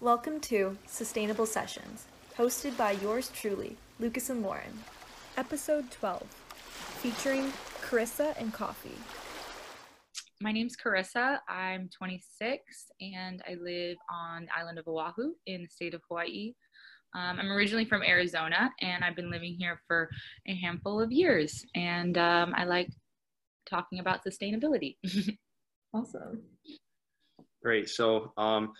Welcome to Sustainable Sessions, hosted by yours truly, Lucas and Lauren. Episode 12, featuring Carissa and Coffee. My name's Carissa. I'm 26 and I live on the island of Oahu in the state of Hawaii. Um, I'm originally from Arizona and I've been living here for a handful of years. And um, I like talking about sustainability. awesome. Great. So, um,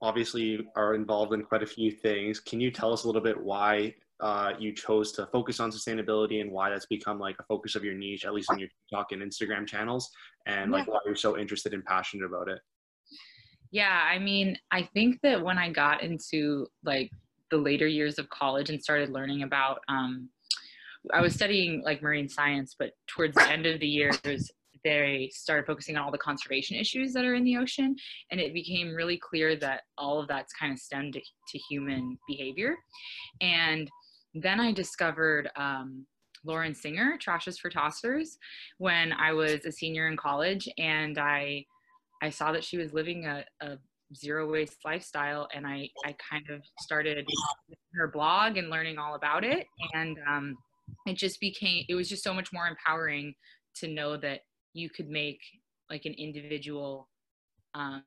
obviously, you are involved in quite a few things. Can you tell us a little bit why uh, you chose to focus on sustainability and why that's become like a focus of your niche, at least on your TikTok and Instagram channels, and like yeah. why you're so interested and passionate about it? Yeah, I mean, I think that when I got into like the later years of college and started learning about um, I was studying like marine science, but towards the end of the years, they started focusing on all the conservation issues that are in the ocean, and it became really clear that all of that's kind of stemmed to, to human behavior. And then I discovered um, Lauren Singer, Trash is for Tossers, when I was a senior in college, and I I saw that she was living a, a zero waste lifestyle and I, I kind of started her blog and learning all about it and um, it just became it was just so much more empowering to know that you could make like an individual um,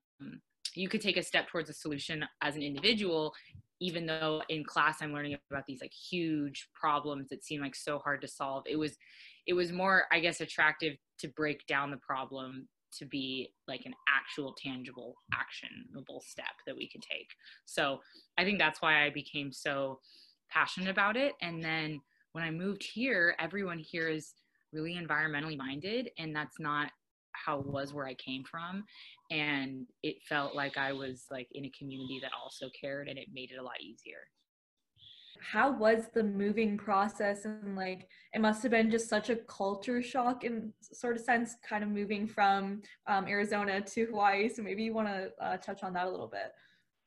you could take a step towards a solution as an individual even though in class i'm learning about these like huge problems that seem like so hard to solve. It was it was more i guess attractive to break down the problem to be like an actual tangible actionable step that we could take. So i think that's why i became so passionate about it. And then when i moved here everyone here is really environmentally minded and that's not how it was where i came from. And it felt like i was like in a community that also cared and it made it a lot easier. How was the moving process and like it must have been just such a culture shock in sort of sense kind of moving from um, arizona to hawaii so maybe you want to uh, touch on that a little bit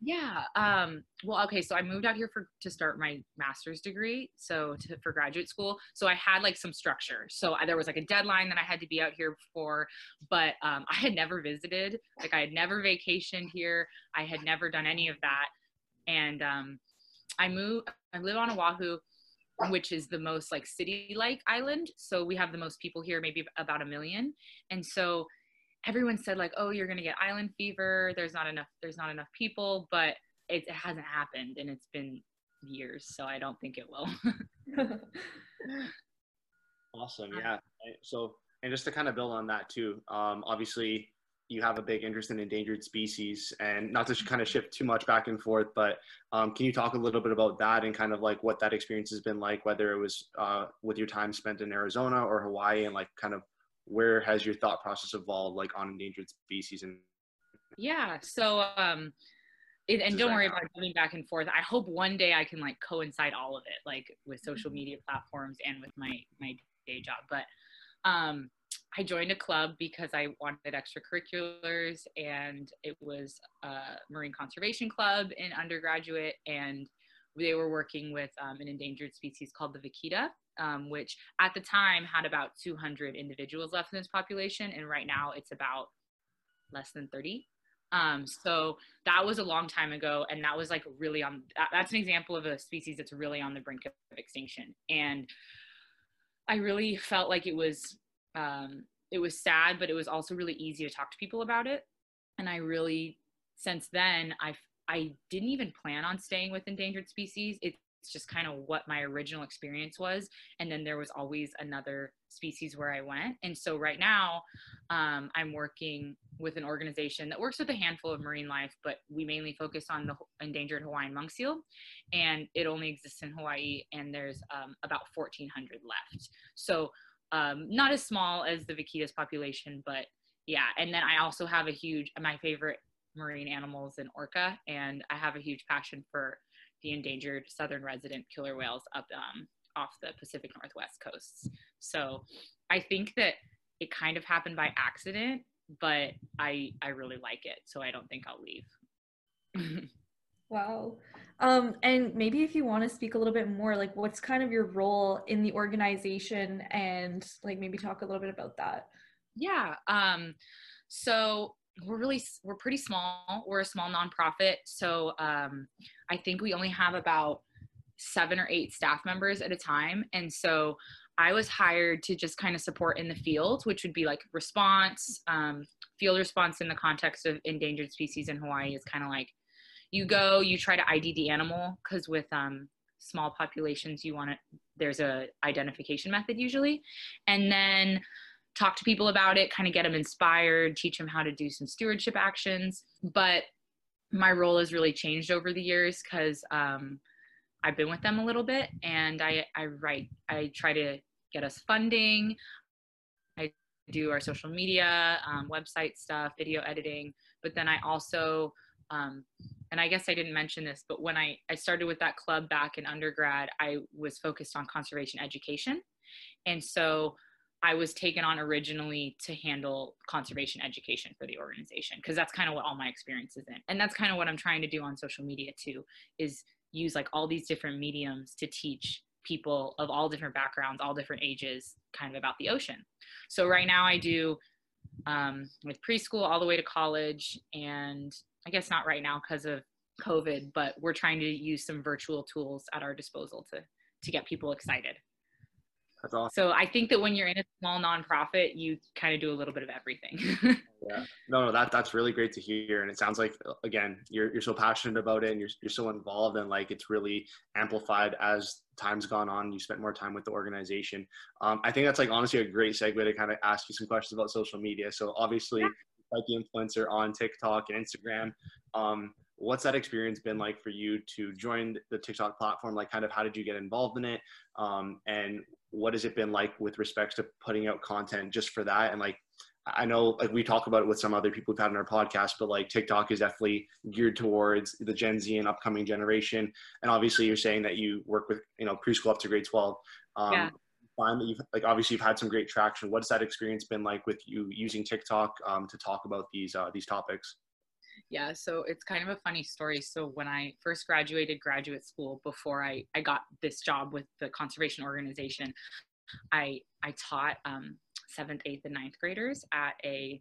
yeah um, well okay so i moved out here for to start my master's degree so to, for graduate school so i had like some structure so I, there was like a deadline that i had to be out here for but um, i had never visited like i had never vacationed here i had never done any of that and um, I move. I live on Oahu, which is the most like city-like island. So we have the most people here, maybe about a million. And so everyone said like, "Oh, you're gonna get island fever. There's not enough. There's not enough people." But it, it hasn't happened, and it's been years, so I don't think it will. awesome. Yeah. So, and just to kind of build on that too, um, obviously you have a big interest in endangered species and not to kind of shift too much back and forth but um, can you talk a little bit about that and kind of like what that experience has been like whether it was uh, with your time spent in arizona or hawaii and like kind of where has your thought process evolved like on endangered species and yeah so um it, and don't worry about going back and forth i hope one day i can like coincide all of it like with social mm-hmm. media platforms and with my my day job but um I joined a club because I wanted extracurriculars, and it was a marine conservation club in undergraduate, and they were working with um, an endangered species called the vaquita, um, which at the time had about 200 individuals left in its population, and right now it's about less than 30. Um, so that was a long time ago, and that was like really on. That's an example of a species that's really on the brink of extinction, and I really felt like it was um, it was sad, but it was also really easy to talk to people about it. And I really, since then, I I didn't even plan on staying with endangered species. It's just kind of what my original experience was, and then there was always another species where I went. And so right now, um, I'm working with an organization that works with a handful of marine life, but we mainly focus on the endangered Hawaiian monk seal, and it only exists in Hawaii, and there's um, about 1,400 left. So um, not as small as the vaquitas population, but yeah. And then I also have a huge, my favorite marine animals in orca, and I have a huge passion for the endangered southern resident killer whales up um, off the Pacific Northwest coasts. So I think that it kind of happened by accident, but I I really like it, so I don't think I'll leave. Wow. Um, and maybe if you want to speak a little bit more, like what's kind of your role in the organization and like maybe talk a little bit about that. Yeah. Um, so we're really we're pretty small. We're a small nonprofit, so um, I think we only have about seven or eight staff members at a time, and so I was hired to just kind of support in the field, which would be like response, um, field response in the context of endangered species in Hawaii is kind of like you go, you try to ID the animal because with um, small populations, you want to, there's a identification method usually. And then talk to people about it, kind of get them inspired, teach them how to do some stewardship actions. But my role has really changed over the years because um, I've been with them a little bit and I, I write, I try to get us funding. I do our social media, um, website stuff, video editing, but then I also um, and I guess I didn't mention this, but when I, I started with that club back in undergrad, I was focused on conservation education. And so I was taken on originally to handle conservation education for the organization because that's kind of what all my experience is in. And that's kind of what I'm trying to do on social media too, is use like all these different mediums to teach people of all different backgrounds, all different ages, kind of about the ocean. So right now I do um, with preschool all the way to college and I guess not right now because of COVID, but we're trying to use some virtual tools at our disposal to to get people excited. That's awesome. So I think that when you're in a small nonprofit, you kind of do a little bit of everything. yeah. No, no, that that's really great to hear. And it sounds like again, you're you're so passionate about it and you're you're so involved and like it's really amplified as time's gone on. You spent more time with the organization. Um, I think that's like honestly a great segue to kind of ask you some questions about social media. So obviously yeah like the influencer on TikTok and Instagram. Um, what's that experience been like for you to join the TikTok platform? Like, kind of how did you get involved in it? Um, and what has it been like with respects to putting out content just for that? And like, I know like we talk about it with some other people we've had in our podcast, but like TikTok is definitely geared towards the Gen Z and upcoming generation. And obviously, you're saying that you work with you know preschool up to grade 12. Um, yeah find that you've like obviously you've had some great traction. What has that experience been like with you using TikTok um, to talk about these uh, these topics? Yeah, so it's kind of a funny story. So when I first graduated graduate school, before I I got this job with the conservation organization, I I taught um, seventh, eighth, and ninth graders at a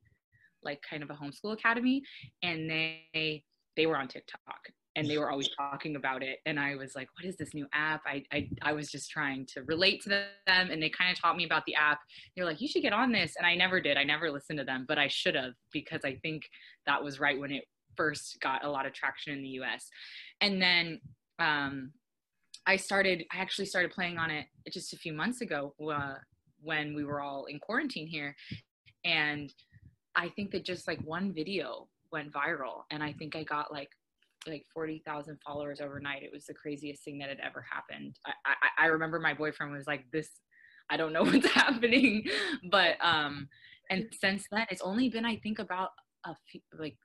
like kind of a homeschool academy, and they they were on TikTok and they were always talking about it and i was like what is this new app? I i, I was just trying to relate to them and they kind of taught me about the app. They're like you should get on this and i never did. I never listened to them but i should have because i think that was right when it first got a lot of traction in the us and then um, i started i actually started playing on it just a few months ago uh, when we were all in quarantine here and i think that just like one video went viral and i think i got like like 40,000 followers overnight. It was the craziest thing that had ever happened. I, I, I remember my boyfriend was like, this, I don't know what's happening. But, um, and since then it's only been, I think about a few, like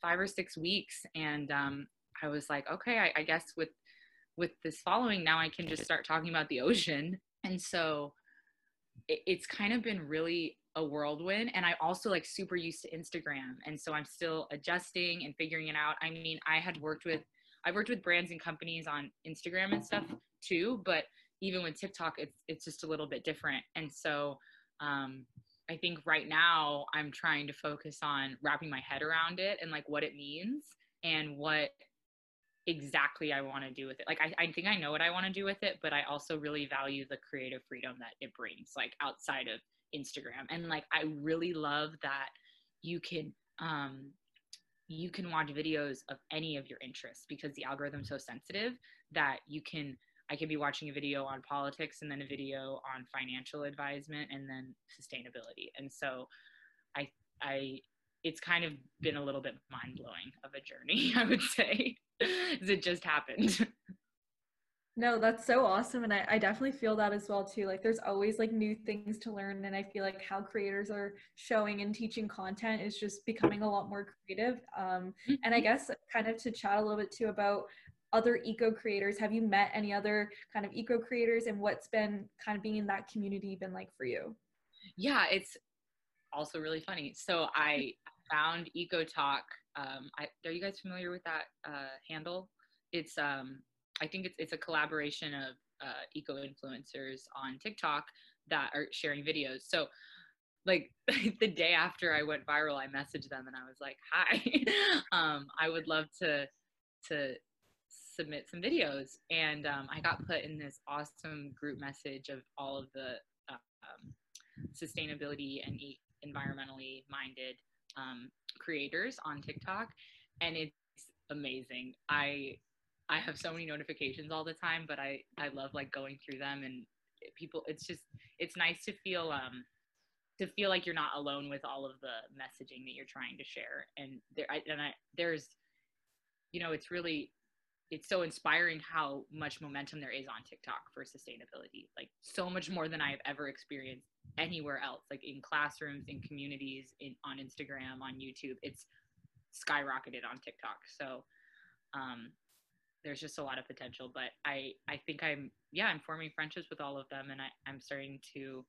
five or six weeks. And, um, I was like, okay, I, I guess with, with this following now I can just start talking about the ocean. And so it, it's kind of been really a whirlwind and i also like super used to instagram and so i'm still adjusting and figuring it out i mean i had worked with i've worked with brands and companies on instagram and stuff too but even with tiktok it's it's just a little bit different and so um i think right now i'm trying to focus on wrapping my head around it and like what it means and what exactly I want to do with it. Like I, I think I know what I want to do with it, but I also really value the creative freedom that it brings, like outside of Instagram. And like I really love that you can um you can watch videos of any of your interests because the algorithm's so sensitive that you can I could be watching a video on politics and then a video on financial advisement and then sustainability. And so I I it's kind of been a little bit mind blowing of a journey, I would say, it just happened. No, that's so awesome. And I, I definitely feel that as well too. Like there's always like new things to learn. And I feel like how creators are showing and teaching content is just becoming a lot more creative. Um, and I mm-hmm. guess kind of to chat a little bit too about other eco creators. Have you met any other kind of eco creators and what's been kind of being in that community been like for you? Yeah, it's also really funny. So I found EcoTok. Um, I, are you guys familiar with that uh, handle? It's um, I think it's it's a collaboration of uh, eco influencers on TikTok that are sharing videos. So like the day after I went viral, I messaged them and I was like, "Hi, um, I would love to to submit some videos." And um, I got put in this awesome group message of all of the um, sustainability and environmentally minded um, creators on TikTok, and it's amazing. I I have so many notifications all the time, but I I love like going through them and people. It's just it's nice to feel um to feel like you're not alone with all of the messaging that you're trying to share. And there I, and I there's you know it's really it's so inspiring how much momentum there is on TikTok for sustainability. Like so much more than I've ever experienced anywhere else. Like in classrooms, in communities, in on Instagram, on YouTube. It's skyrocketed on TikTok. So um, there's just a lot of potential. But I I think I'm yeah I'm forming friendships with all of them, and I I'm starting to.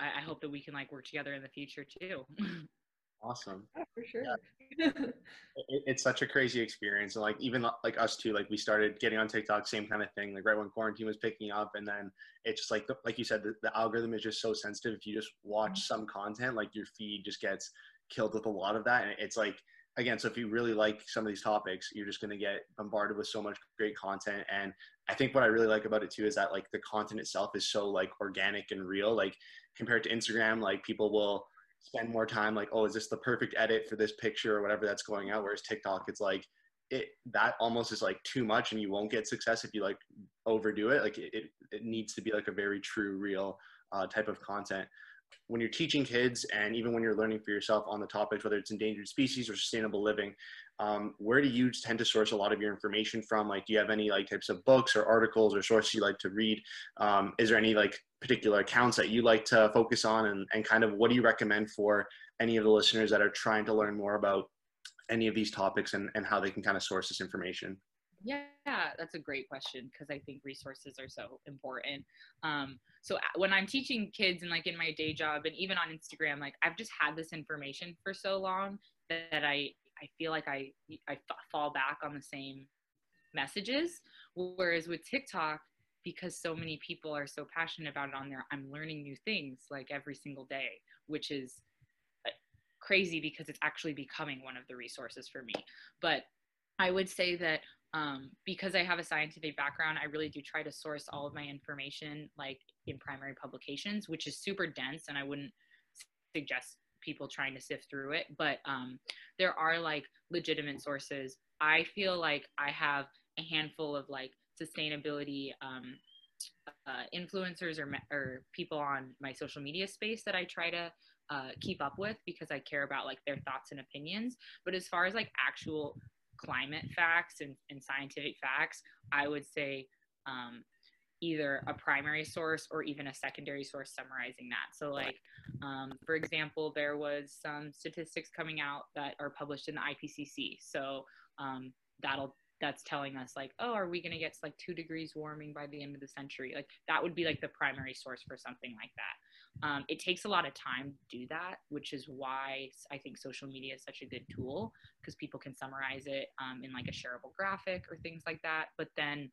I, I hope that we can like work together in the future too. awesome yeah, for sure yeah. it, it's such a crazy experience and like even like us too like we started getting on tiktok same kind of thing like right when quarantine was picking up and then it's just like the, like you said the, the algorithm is just so sensitive if you just watch mm-hmm. some content like your feed just gets killed with a lot of that and it's like again, so if you really like some of these topics, you're just going to get bombarded with so much great content. And I think what I really like about it too is that like the content itself is so like organic and real. Like compared to Instagram, like people will spend more time like, oh, is this the perfect edit for this picture or whatever that's going out? Whereas TikTok, it's like it that almost is like too much, and you won't get success if you like overdo it. Like it, it needs to be like a very true, real uh, type of content when you're teaching kids and even when you're learning for yourself on the topics, whether it's endangered species or sustainable living, um, where do you tend to source a lot of your information from? Like, do you have any like types of books or articles or sources you like to read? Um, is there any like particular accounts that you like to focus on and, and kind of what do you recommend for any of the listeners that are trying to learn more about any of these topics and, and how they can kind of source this information? Yeah, that's a great question because I think resources are so important. Um, so uh, when I'm teaching kids and like in my day job and even on Instagram, like I've just had this information for so long that, that I I feel like I I fall back on the same messages. Whereas with TikTok, because so many people are so passionate about it on there, I'm learning new things like every single day, which is uh, crazy because it's actually becoming one of the resources for me. But I would say that um, because I have a scientific background, I really do try to source all of my information like in primary publications, which is super dense, and I wouldn't suggest people trying to sift through it. But um, there are like legitimate sources. I feel like I have a handful of like sustainability um, uh, influencers or, or people on my social media space that I try to uh, keep up with because I care about like their thoughts and opinions. But as far as like actual climate facts and, and scientific facts, I would say um, either a primary source or even a secondary source summarizing that. So, like, um, for example, there was some statistics coming out that are published in the IPCC. So um, that'll that's telling us like, oh, are we going to get like two degrees warming by the end of the century? Like that would be like the primary source for something like that. Um, it takes a lot of time to do that, which is why I think social media is such a good tool because people can summarize it um, in like a shareable graphic or things like that. But then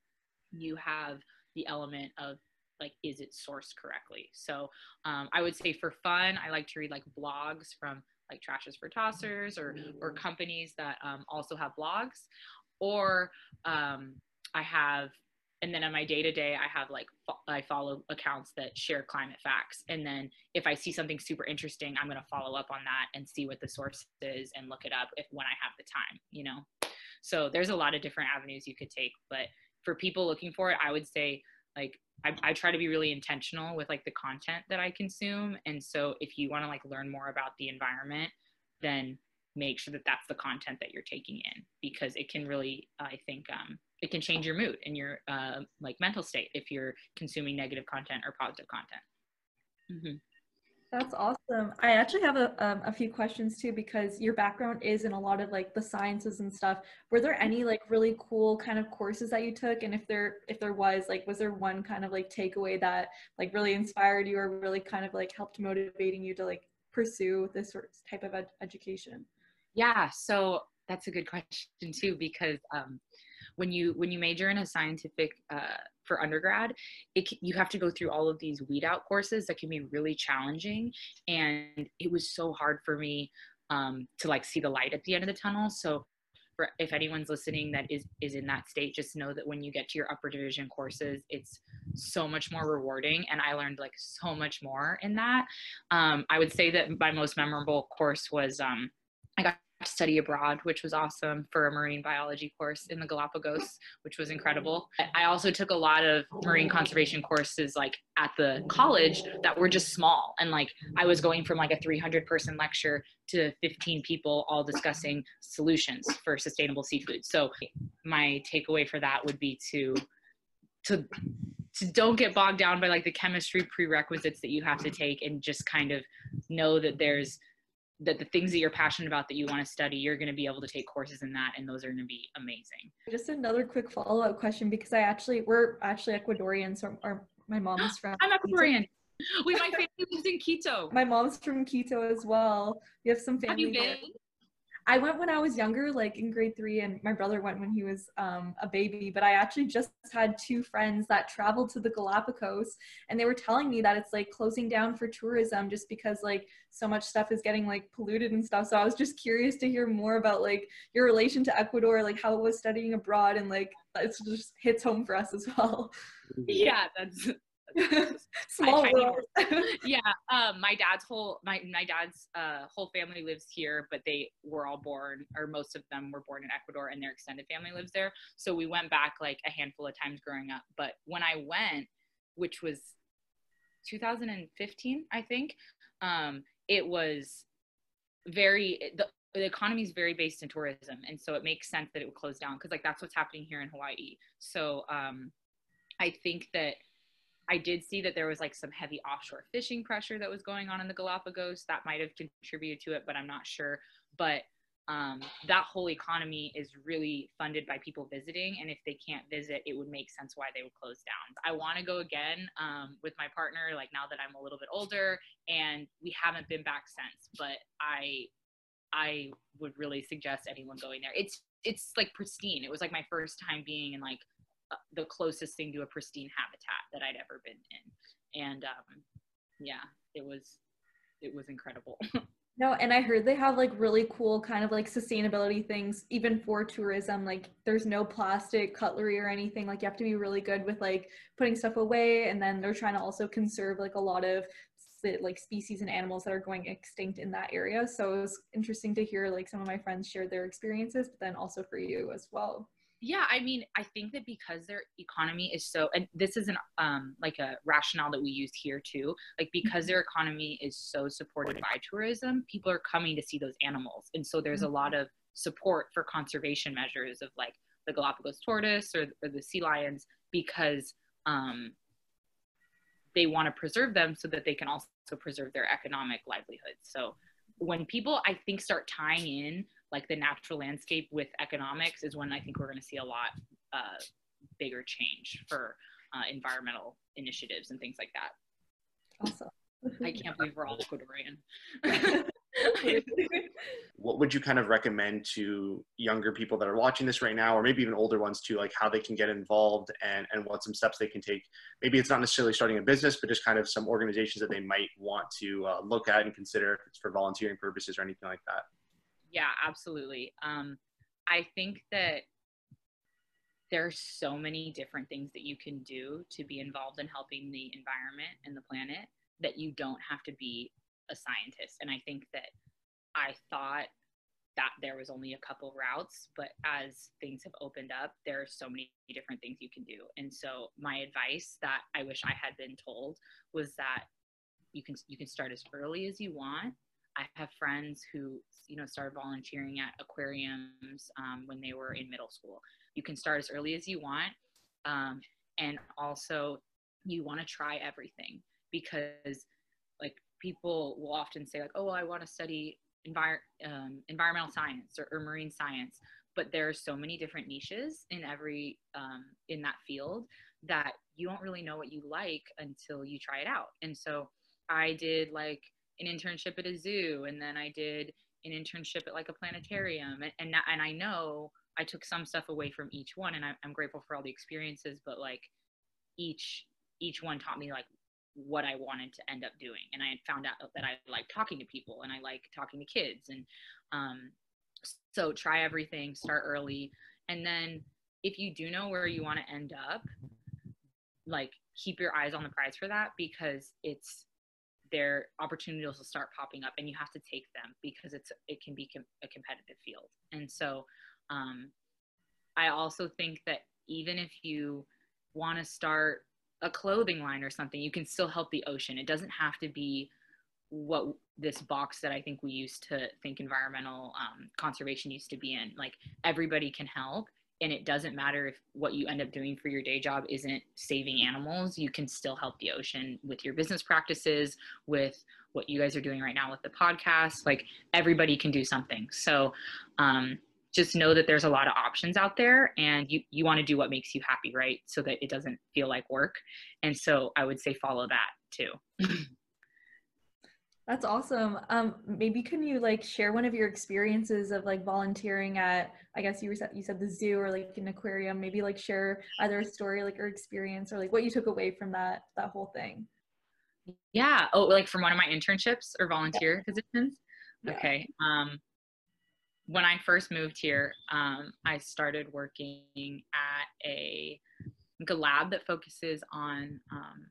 you have the element of like, is it sourced correctly? So um, I would say for fun, I like to read like blogs from like Trash is for Tossers or or companies that um, also have blogs, or um, I have and then on my day to day i have like i follow accounts that share climate facts. And then if i see something super interesting i'm going to follow up on that and see what the source is and look it up if when i have the time you know? So there's a lot of different avenues you could take but for people looking for it i would say like I, I try to be really intentional with like the content that i consume. And so if you want to like learn more about the environment then make sure that that's the content that you're taking in because it can really i think um, it can change your mood and your uh, like mental state if you're consuming negative content or positive content. Mm-hmm. that's awesome. I actually have a, um, a few questions too because your background is in a lot of like the sciences and stuff. Were there any like really cool kind of courses that you took? And if there if there was like was there one kind of like takeaway that like really inspired you or really kind of like helped motivating you to like pursue this sort of type of ed- education yeah, so that's a good question too because um, when you when you major in a scientific uh, for undergrad it you have to go through all of these weed out courses that can be really challenging and it was so hard for me um, to like see the light at the end of the tunnel. So for if anyone's listening that is is in that state just know that when you get to your upper division courses it's so much more rewarding and i learned like so much more in that. Um, i would say that my most memorable course was um, i got study abroad, which was awesome for a marine biology course in the Galapagos, which was incredible. I also took a lot of marine conservation courses like at the college that were just small. And like I was going from like a 300 person lecture to 15 people all discussing solutions for sustainable seafood. So my takeaway for that would be to to to don't get bogged down by like the chemistry prerequisites that you have to take and just kind of know that there's that the things that you're passionate about that you want to study, you're going to be able to take courses in that, and those are going to be amazing. Just another quick follow up question because I actually we're actually Ecuadorian, so our my mom's from. I'm Ecuadorian. We my family lives in Quito. My mom's from Quito as well. We have some family. Have you been? I went when I was younger, like in grade three, and my brother went when he was um, a baby. But I actually just had two friends that traveled to the Galapagos, and they were telling me that it's like closing down for tourism just because like so much stuff is getting like polluted and stuff. So I was just curious to hear more about like your relation to Ecuador, like how it was studying abroad, and like it just hits home for us as well. Yeah, that's Small world. yeah. Um, my dad's whole my my dad's uh, whole family lives here, but they were all born, or most of them were born in Ecuador, and their extended family lives there. So we went back like a handful of times growing up. But when I went, which was 2015, I think, um, it was very the the economy is very based in tourism and so it makes sense that it would close down because like that's what's happening here in hawaii so um, i think that I did see that there was like some heavy offshore fishing pressure that was going on in the Galapagos that might have contributed to it, but I'm not sure. But um, that whole economy is really funded by people visiting, and if they can't visit, it would make sense why they would close down. I want to go again um, with my partner, like now that I'm a little bit older, and we haven't been back since. But I, I would really suggest anyone going there. It's it's like pristine. It was like my first time being in like the closest thing to a pristine habitat that I'd ever been in. And um, yeah, it was it was incredible. no, and I heard they have like really cool kind of like sustainability things even for tourism. Like there's no plastic cutlery or anything. Like you have to be really good with like putting stuff away and then they're trying to also conserve like a lot of like species and animals that are going extinct in that area. So it was interesting to hear like some of my friends share their experiences, but then also for you as well yeah i mean i think that because their economy is so and this is an um like a rationale that we use here too like because mm-hmm. their economy is so supported by tourism people are coming to see those animals and so there's a lot mm-hmm. of support for conservation measures of like the galapagos tortoise or, or the sea lions because um they want to preserve them so that they can also preserve their economic livelihoods so when people i think start tying in like the natural landscape with economics is when I think we're going to see a lot uh, bigger change for uh, environmental initiatives and things like that. Awesome. I can't believe we're all Ecuadorian. what would you kind of recommend to younger people that are watching this right now, or maybe even older ones too, like how they can get involved and, and what some steps they can take? Maybe it's not necessarily starting a business, but just kind of some organizations that they might want to uh, look at and consider if it's for volunteering purposes or anything like that. Yeah, absolutely. Um, I think that there are so many different things that you can do to be involved in helping the environment and the planet that you don't have to be a scientist. And I think that I thought that there was only a couple routes, but as things have opened up, there are so many different things you can do. And so my advice that I wish I had been told was that you can you can start as early as you want I have friends who, you know, started volunteering at aquariums um, when they were in middle school. You can start as early as you want. Um, and also, you want to try everything because, like, people will often say, like, oh, well, I want to study envir- um, environmental science or, or, marine science. But there are so many different niches in every um, in that field that you don't really know what you like until you try it out. And so I did like an internship at a zoo and then I did an internship at like a planetarium and and, and I know I took some stuff away from each one, and I, I'm grateful for all the experiences. But like each each one taught me like what I wanted to end up doing, and I had found out that I like talking to people and I like talking to kids, and um, so try everything, start early, and then if you do know where you want to end up, like keep your eyes on the prize for that because it's their opportunities will start popping up and you have to take them because it's it can be com- a competitive field. And so um, i also think that even if you want to start a clothing line or something you can still help the ocean. It doesn't have to be what this box that i think we used to think environmental um, conservation used to be in. Like everybody can help and it doesn't matter if what you end up doing for your day job isn't saving animals you can still help the ocean with your business practices with what you guys are doing right now with the podcast. Like everybody can do something. So um, just know that there's a lot of options out there and you, you want to do what makes you happy right? So that it doesn't feel like work. And so i would say follow that too That's awesome. Um, maybe can you like share one of your experiences of like volunteering at, I guess you said you said the zoo or like an aquarium. Maybe like share either a story like or experience or like what you took away from that that whole thing. Yeah. Oh, like from one of my internships or volunteer yeah. positions. Yeah. Okay. Um, when I first moved here, um, I started working at a, like a lab that focuses on um,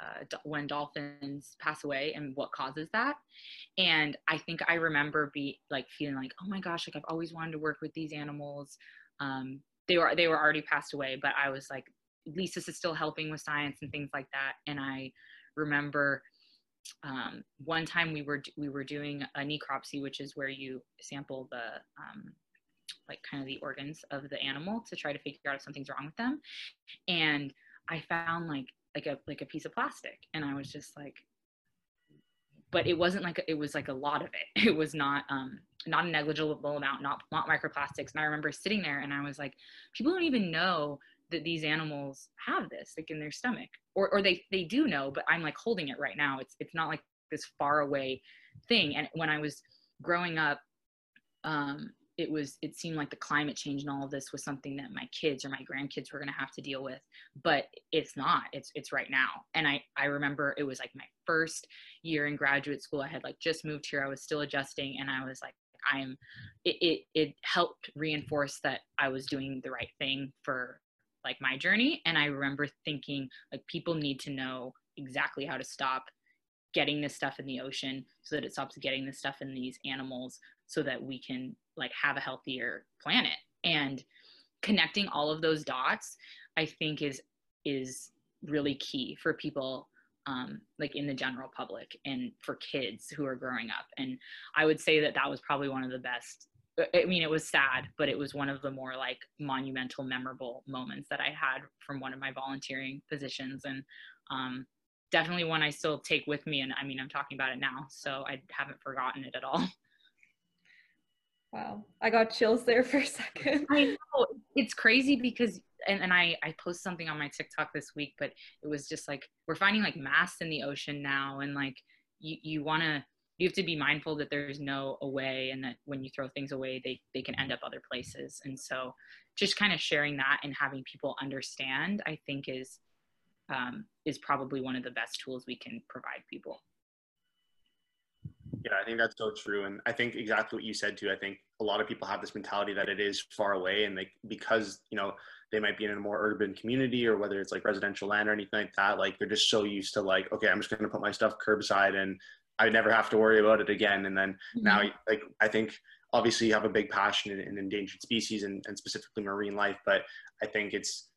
uh, when dolphins pass away and what causes that. And I think I remember be like feeling like, oh my gosh, like I've always wanted to work with these animals. Um, they were they were already passed away, but I was like, at least this is still helping with science and things like that. And I remember um, one time we were we were doing a necropsy, which is where you sample the um, like kind of the organs of the animal to try to figure out if something's wrong with them. And I found like like a like a piece of plastic. And i was just like but it wasn't like it was like a lot of it. It was not um not a negligible amount not not microplastics. And i remember sitting there and i was like people don't even know that these animals have this like in their stomach. Or or they they do know but i'm like holding it right now. It's it's not like this far away thing. And when i was growing up um it was it seemed like the climate change and all of this was something that my kids or my grandkids were going to have to deal with but it's not it's it's right now. And i i remember it was like my first year in graduate school i had like just moved here i was still adjusting and i was like i'm it it, it helped reinforce that i was doing the right thing for like my journey. And i remember thinking like people need to know exactly how to stop getting this stuff in the ocean so that it stops getting this stuff in these animals so that we can like have a healthier planet. And connecting all of those dots i think is is really key for people um, like in the general public and for kids who are growing up. And i would say that that was probably one of the best i mean it was sad but it was one of the more like monumental memorable moments that i had from one of my volunteering positions. And um, definitely one i still take with me. And i mean i'm talking about it now so i haven't forgotten it at all Wow. I got chills there for a second. I know. It's crazy because and, and I, I posted something on my TikTok this week, but it was just like we're finding like mass in the ocean now and like you, you wanna you have to be mindful that there's no away and that when you throw things away they, they can end up other places. And so just kind of sharing that and having people understand I think is um, is probably one of the best tools we can provide people. Yeah, I think that's so true, and I think exactly what you said too. I think a lot of people have this mentality that it is far away, and like because you know they might be in a more urban community or whether it's like residential land or anything like that, like they're just so used to like, okay, I'm just going to put my stuff curbside and I never have to worry about it again. And then mm-hmm. now, like I think obviously you have a big passion in, in endangered species and, and specifically marine life, but I think it's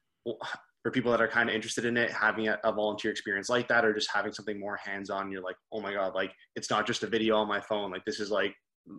for people that are kind of interested in it, having a, a, volunteer experience like that, or just having something more hands-on, you're like, oh my god, like it's not just a video on my phone. Like this is like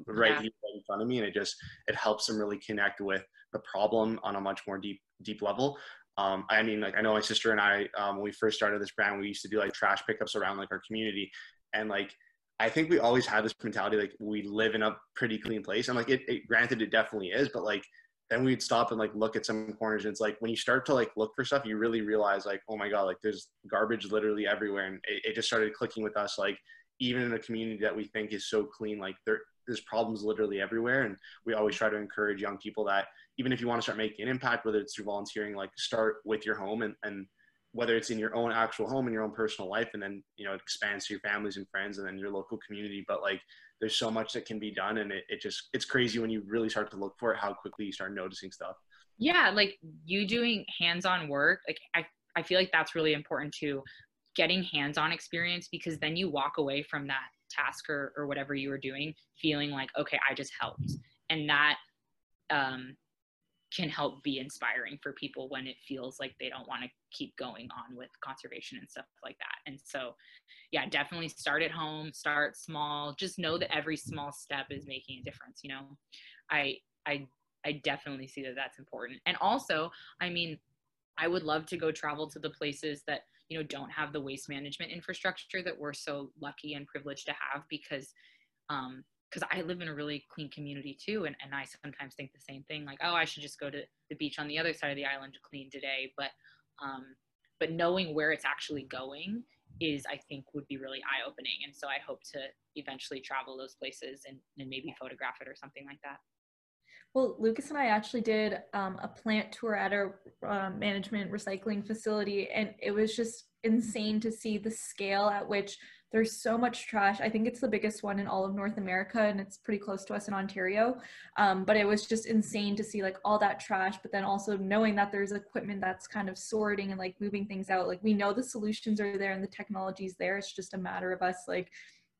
right yeah. here in front of me, and it just it helps them really connect with the problem on a much more deep deep level. Um, I mean, like I know my sister and I, um, when we first started this brand, we used to do like trash pickups around like our community, and like I think we always had this mentality like we live in a pretty clean place, and like it, it granted it definitely is, but like then we'd stop and like look at some corners and it's like when you start to like look for stuff you really realize like oh my god like there's garbage literally everywhere and it, it just started clicking with us like even in a community that we think is so clean like there there's problems literally everywhere and we always try to encourage young people that even if you want to start making an impact, whether it's through volunteering, like start with your home and, and whether it's in your own actual home in your own personal life and then you know it expands to your families and friends and then your local community. But like there's so much that can be done and it, it just it's crazy when you really start to look for it how quickly you start noticing stuff. Yeah like you doing hands-on work like i, I feel like that's really important too getting hands-on experience because then you walk away from that task or, or whatever you were doing feeling like okay i just helped. And that um, can help be inspiring for people when it feels like they don't want to keep going on with conservation and stuff like that. And so, yeah, definitely start at home, start small, just know that every small step is making a difference, you know. I I I definitely see that that's important. And also, I mean, I would love to go travel to the places that, you know, don't have the waste management infrastructure that we're so lucky and privileged to have because um because I live in a really clean community too, and, and I sometimes think the same thing, like, oh, I should just go to the beach on the other side of the island to clean today. But um, but knowing where it's actually going is, I think, would be really eye opening. And so I hope to eventually travel those places and, and maybe photograph it or something like that. Well, Lucas and I actually did um, a plant tour at our uh, management recycling facility, and it was just insane to see the scale at which there's so much trash. I think it's the biggest one in all of North America, and it's pretty close to us in Ontario. Um, but it was just insane to see like all that trash, but then also knowing that there's equipment that's kind of sorting and like moving things out. Like we know the solutions are there and the technology's there. It's just a matter of us like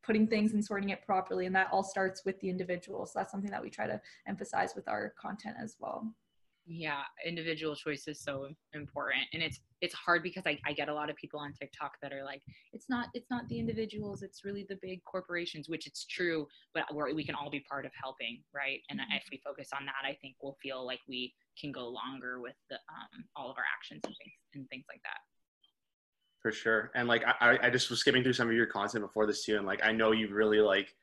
putting things and sorting it properly, and that all starts with the individual. So that's something that we try to emphasize with our content as well yeah individual choice is so important and it's it's hard because I, I get a lot of people on tiktok that are like it's not it's not the individuals it's really the big corporations which it's true but we we can all be part of helping right and mm-hmm. if we focus on that i think we'll feel like we can go longer with the um, all of our actions and things and things like that for sure and like I, I just was skimming through some of your content before this too and like i know you really like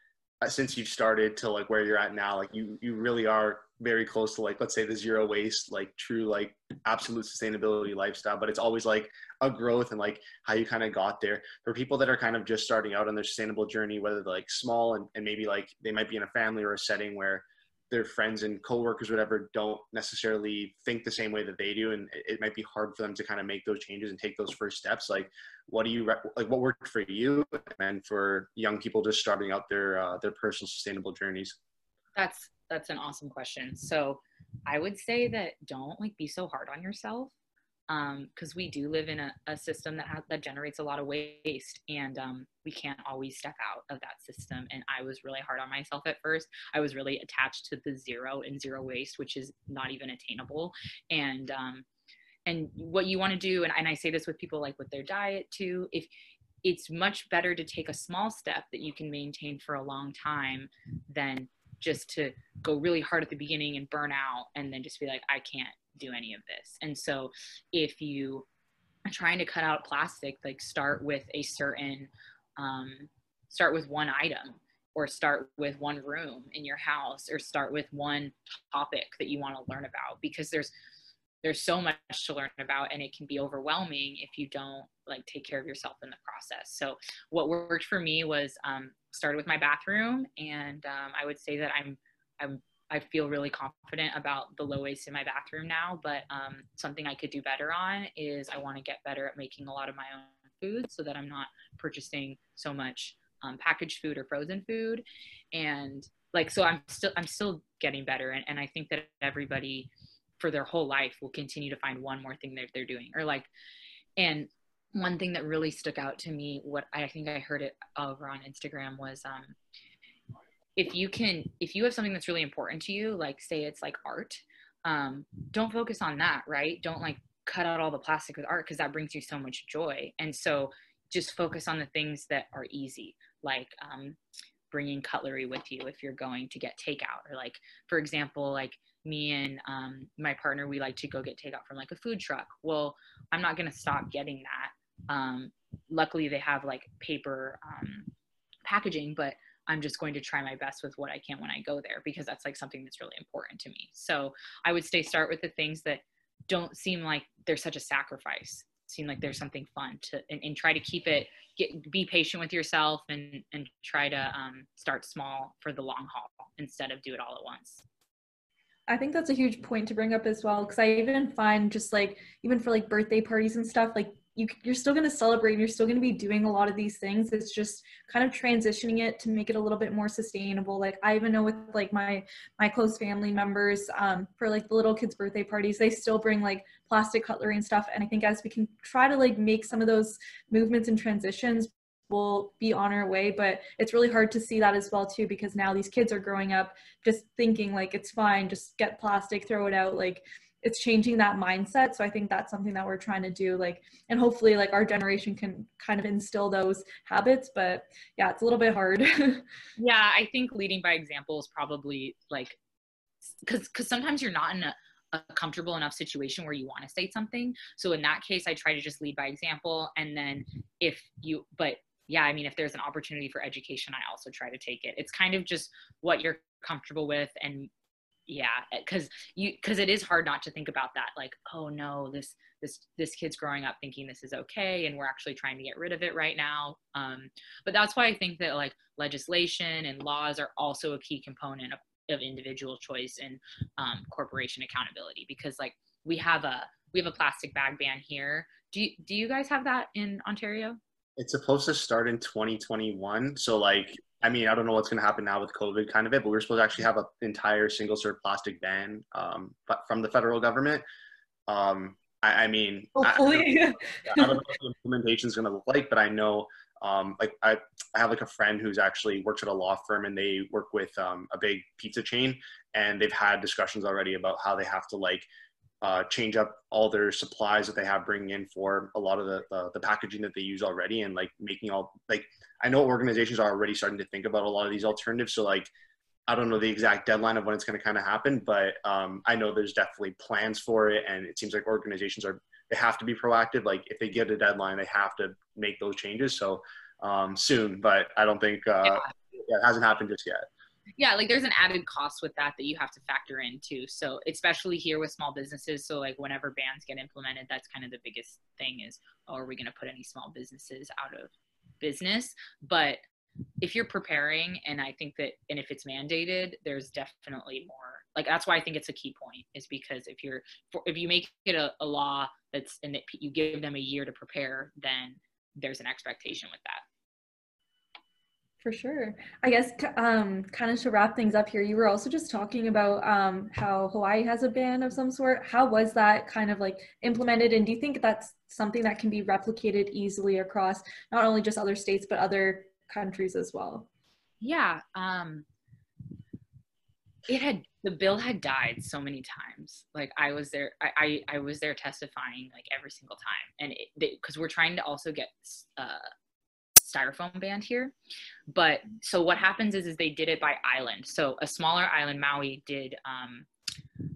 Uh, since you've started to like where you're at now like you you really are very close to like let's say the zero waste like true like absolute sustainability lifestyle but it's always like a growth and like how you kind of got there. For people that are kind of just starting out on their sustainable journey whether they're like small and, and maybe like they might be in a family or a setting where their friends and coworkers whatever don't necessarily think the same way that they do and it, might be hard for them to kind of make those changes and take those first steps. Like what do you like what worked for you and for young people just starting out their uh, their personal sustainable journeys? That's that's an awesome question. So i would say that don't like be so hard on yourself because um, we do live in a, a system that has, that generates a lot of waste, and um, we can't always step out of that system. And I was really hard on myself at first. I was really attached to the zero and zero waste, which is not even attainable. And um, and what you want to do, and, and I say this with people like with their diet too, if it's much better to take a small step that you can maintain for a long time than just to go really hard at the beginning and burn out and then just be like, I can't do any of this. And so if you are trying to cut out plastic, like start with a certain, um, start with one item or start with one room in your house or start with one topic that you want to learn about because there's there's so much to learn about and it can be overwhelming if you don't like take care of yourself in the process so what worked for me was um, started with my bathroom and um, i would say that i'm i'm I feel really confident about the low waste in my bathroom now, but um, something I could do better on is I want to get better at making a lot of my own food so that I'm not purchasing so much um, packaged food or frozen food. And like, so I'm still, I'm still getting better. And, and I think that everybody for their whole life will continue to find one more thing that they're doing or like, and one thing that really stuck out to me, what I think I heard it over on Instagram was, um, if you can if you have something that's really important to you like say it's like art um, don't focus on that right? Don't like cut out all the plastic with art because that brings you so much joy. And so just focus on the things that are easy like um, bringing cutlery with you if you're going to get takeout or like for example like me and um, my partner we like to go get takeout from like a food truck. Well i'm not going to stop getting that. Um, luckily they have like paper um, packaging but I'm just going to try my best with what I can when I go there because that's like something that's really important to me. So I would say start with the things that don't seem like they're such a sacrifice. Seem like there's something fun to and, and try to keep it. Get, be patient with yourself and and try to um, start small for the long haul instead of do it all at once. I think that's a huge point to bring up as well because I even find just like even for like birthday parties and stuff like you you're still going to celebrate and you're still going to be doing a lot of these things. It's just kind of transitioning it to make it a little bit more sustainable. Like i even know with like my my close family members um, for like the little kids birthday parties they still bring like plastic cutlery and stuff. And i think as we can try to like make some of those movements and transitions we'll be on our way. But it's really hard to see that as well too because now these kids are growing up just thinking like it's fine just get plastic throw it out. Like it's changing that mindset. So i think that's something that we're trying to do like and hopefully like our generation can kind of instill those habits but yeah it's a little bit hard. Yeah i think leading by example is probably like because because sometimes you're not in a, a comfortable enough situation where you want to say something. So in that case i try to just lead by example and then if you but yeah i mean if there's an opportunity for education i also try to take it. It's kind of just what you're comfortable with and yeah because you because it is hard not to think about that like oh no this this this kid's growing up thinking this is okay and we're actually trying to get rid of it right now. Um, but that's why i think that like legislation and laws are also a key component of, of individual choice and um, corporation accountability because like we have a we have a plastic bag ban here. Do you, do you guys have that in ontario? It's supposed to start in 2021 so like I mean, I don't know what's going to happen now with COVID, kind of it, but we are supposed to actually have an entire single serve plastic ban um, from the federal government. Um, I, I, mean, hopefully, I, I, don't, know what the implementation is going to look like, but I know, um, like, I, I have like a friend who's actually works at a law firm, and they work with um, a big pizza chain, and they've had discussions already about how they have to like uh, change up all their supplies that they have bringing in for a lot of the, the, the packaging that they use already and like making all like i know organizations are already starting to think about a lot of these alternatives so like i don't know the exact deadline of when it's going to kind of happen but um, i know there's definitely plans for it and it seems like organizations are they have to be proactive like if they get a deadline they have to make those changes so um, soon but i don't think uh, yeah. Yeah, it hasn't happened just yet yeah like there's an added cost with that that you have to factor in too. So especially here with small businesses so like whenever bans get implemented that's kind of the biggest thing is oh are we going to put any small businesses out of business? But if you're preparing and i think that and if it's mandated there's definitely more like that's why i think it's a key point is because if you're if you make it a, a law that's and that you give them a year to prepare then there's an expectation with that for sure. I guess um, kind of to wrap things up here, you were also just talking about um, how Hawaii has a ban of some sort. How was that kind of like implemented? And do you think that's something that can be replicated easily across not only just other states, but other countries as well? Yeah. Um, it had, the bill had died so many times. Like I was there, I, I, I was there testifying like every single time. And because we're trying to also get uh, styrofoam banned here. But so what happens is, is they did it by island. So a smaller island, Maui, did um,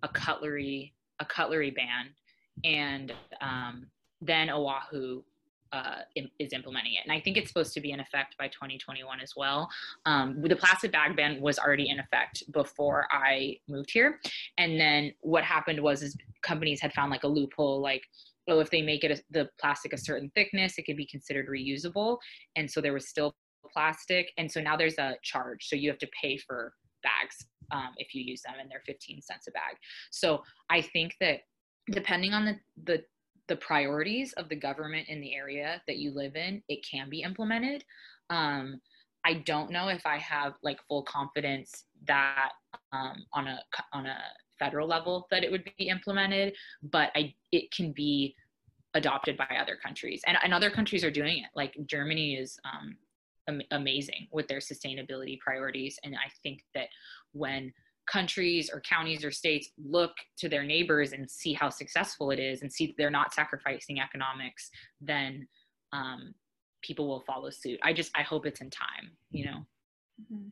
a cutlery a cutlery ban, and um, then Oahu uh, is implementing it. And I think it's supposed to be in effect by 2021 as well. Um, the plastic bag ban was already in effect before I moved here. And then what happened was is companies had found like a loophole, like well, if they make it a, the plastic a certain thickness, it can be considered reusable. And so there was still plastic. And so now there's a charge. So you have to pay for bags um, if you use them, and they're 15 cents a bag. So I think that depending on the, the the priorities of the government in the area that you live in, it can be implemented. Um, I don't know if I have like full confidence that um, on a on a federal level that it would be implemented, but I it can be adopted by other countries, and, and other countries are doing it. Like Germany is um, am- amazing with their sustainability priorities, and I think that when countries or counties or states look to their neighbors and see how successful it is and see they're not sacrificing economics then um, people will follow suit i just i hope it's in time you know mm-hmm.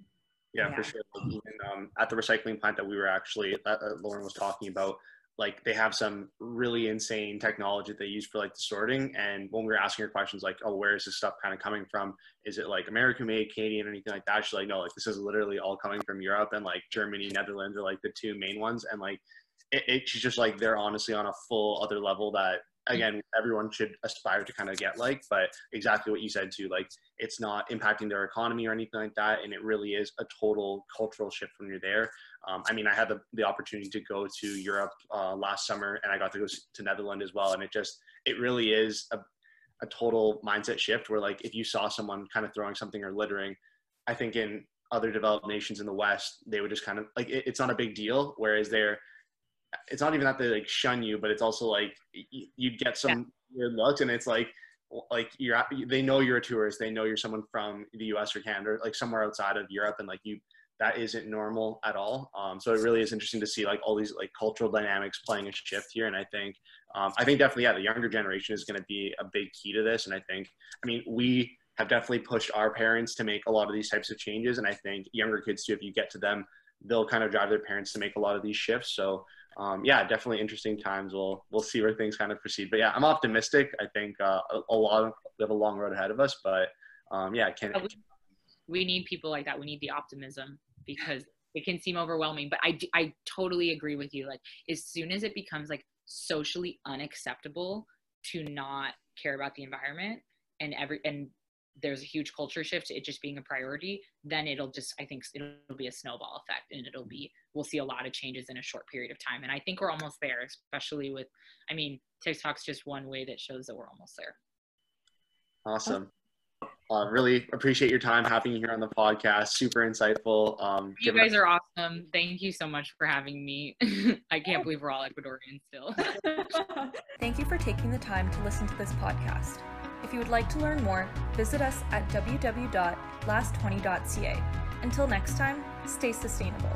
Yeah, yeah. for sure. Even, um, at the recycling plant that we were actually, uh, uh, Lauren was talking about, like they have some really insane technology that they use for like the sorting. And when we were asking her questions like, oh, where is this stuff kind of coming from? Is it like American made, Canadian, anything like that? She's like, no, like this is literally all coming from Europe and like Germany, Netherlands are like the two main ones. And like, it, it, she's just like they're honestly on a full other level that again everyone should aspire to kind of get like but exactly what you said too like it's not impacting their economy or anything like that and it really is a total cultural shift when you're there. Um, i mean i had the, the opportunity to go to europe uh, last summer and i got to go to netherlands as well and it just it really is a, a total mindset shift where like if you saw someone kind of throwing something or littering i think in other developed nations in the west they would just kind of like it, it's not a big deal whereas they're it's not even that they like shun you, but it's also like you, would get some yeah. weird looks, and it's like like you're they know you're a tourist, they know you're someone from the U.S. or Canada, like somewhere outside of Europe, and like you that isn't normal at all. Um, so it really is interesting to see like all these like cultural dynamics playing a shift here, and I think um, I think definitely yeah, the younger generation is going to be a big key to this, and I think I mean we have definitely pushed our parents to make a lot of these types of changes, and I think younger kids too, if you get to them, they'll kind of drive their parents to make a lot of these shifts. So um, yeah, definitely interesting times. We'll we'll see where things kind of proceed. But yeah, I'm optimistic. I think uh, a, a, lot of we have a long road ahead of us. But um, yeah, can we, we need people like that. We need the optimism because it can seem overwhelming. But I I totally agree with you. Like as soon as it becomes like socially unacceptable to not care about the environment and every and there's a huge culture shift to it just being a priority, then it'll just, I think it'll be a snowball effect and it'll be, we'll see a lot of changes in a short period of time. And I think we're almost there, especially with, I mean, TikTok's just one way that shows that we're almost there. Awesome. Uh, really appreciate your time having you here on the podcast. Super insightful. Um, you guys are awesome. Thank you so much for having me. I can't believe we're all Ecuadorian still. Thank you for taking the time to listen to this podcast. If you would like to learn more, visit us at www.last20.ca. Until next time, stay sustainable.